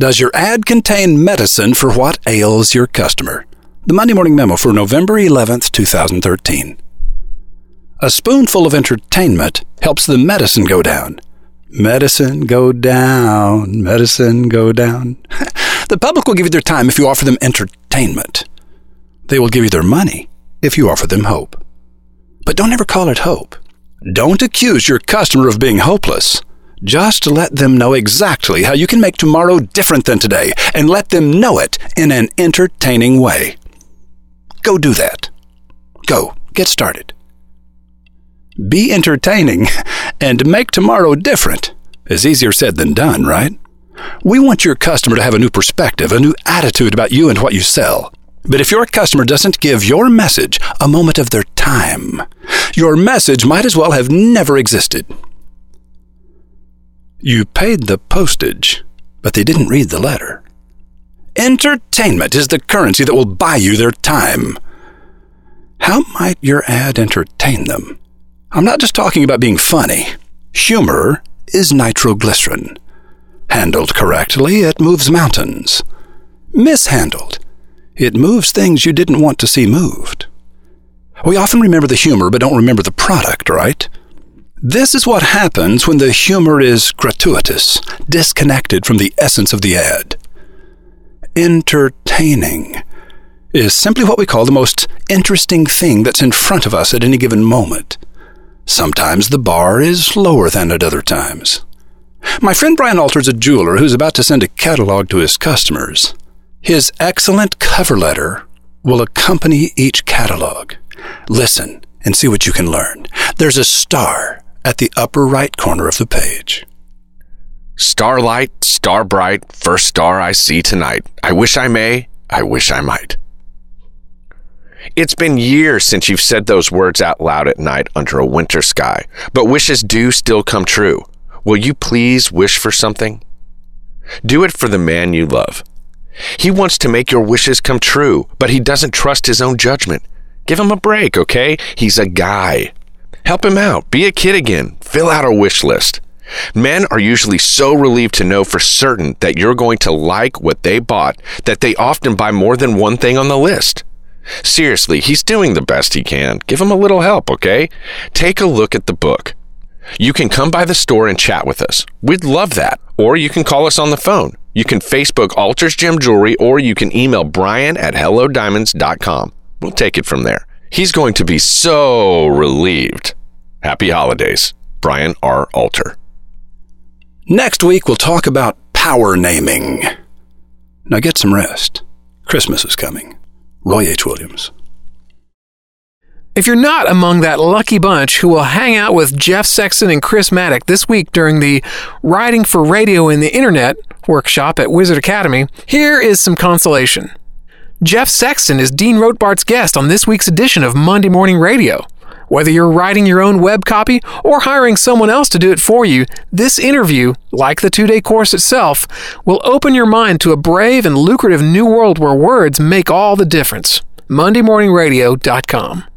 Does your ad contain medicine for what ails your customer? The Monday Morning Memo for November 11th, 2013. A spoonful of entertainment helps the medicine go down. Medicine go down, medicine go down. the public will give you their time if you offer them entertainment. They will give you their money if you offer them hope. But don't ever call it hope. Don't accuse your customer of being hopeless. Just let them know exactly how you can make tomorrow different than today and let them know it in an entertaining way. Go do that. Go, get started. Be entertaining and make tomorrow different is easier said than done, right? We want your customer to have a new perspective, a new attitude about you and what you sell. But if your customer doesn't give your message a moment of their time, your message might as well have never existed. You paid the postage, but they didn't read the letter. Entertainment is the currency that will buy you their time. How might your ad entertain them? I'm not just talking about being funny. Humor is nitroglycerin. Handled correctly, it moves mountains. Mishandled, it moves things you didn't want to see moved. We often remember the humor but don't remember the product, right? This is what happens when the humor is gratuitous, disconnected from the essence of the ad. Entertaining is simply what we call the most interesting thing that's in front of us at any given moment. Sometimes the bar is lower than at other times. My friend Brian Alter's a jeweler who's about to send a catalog to his customers. His excellent cover letter will accompany each catalog. Listen and see what you can learn. There's a star at the upper right corner of the page. Starlight, star bright, first star I see tonight. I wish I may, I wish I might. It's been years since you've said those words out loud at night under a winter sky, but wishes do still come true. Will you please wish for something? Do it for the man you love. He wants to make your wishes come true, but he doesn't trust his own judgment. Give him a break, okay? He's a guy. Help him out. Be a kid again. Fill out a wish list. Men are usually so relieved to know for certain that you're going to like what they bought that they often buy more than one thing on the list. Seriously, he's doing the best he can. Give him a little help, okay? Take a look at the book. You can come by the store and chat with us. We'd love that. Or you can call us on the phone. You can Facebook Alters Gem Jewelry or you can email Brian at hellodiamonds.com. We'll take it from there. He's going to be so relieved. Happy holidays, Brian R. Alter. Next week, we'll talk about power naming. Now get some rest. Christmas is coming. Roy H. Williams. If you're not among that lucky bunch who will hang out with Jeff Sexton and Chris Maddock this week during the Writing for Radio in the Internet workshop at Wizard Academy, here is some consolation. Jeff Sexton is Dean Rotbart's guest on this week's edition of Monday Morning Radio. Whether you're writing your own web copy or hiring someone else to do it for you, this interview, like the two day course itself, will open your mind to a brave and lucrative new world where words make all the difference. MondayMorningRadio.com.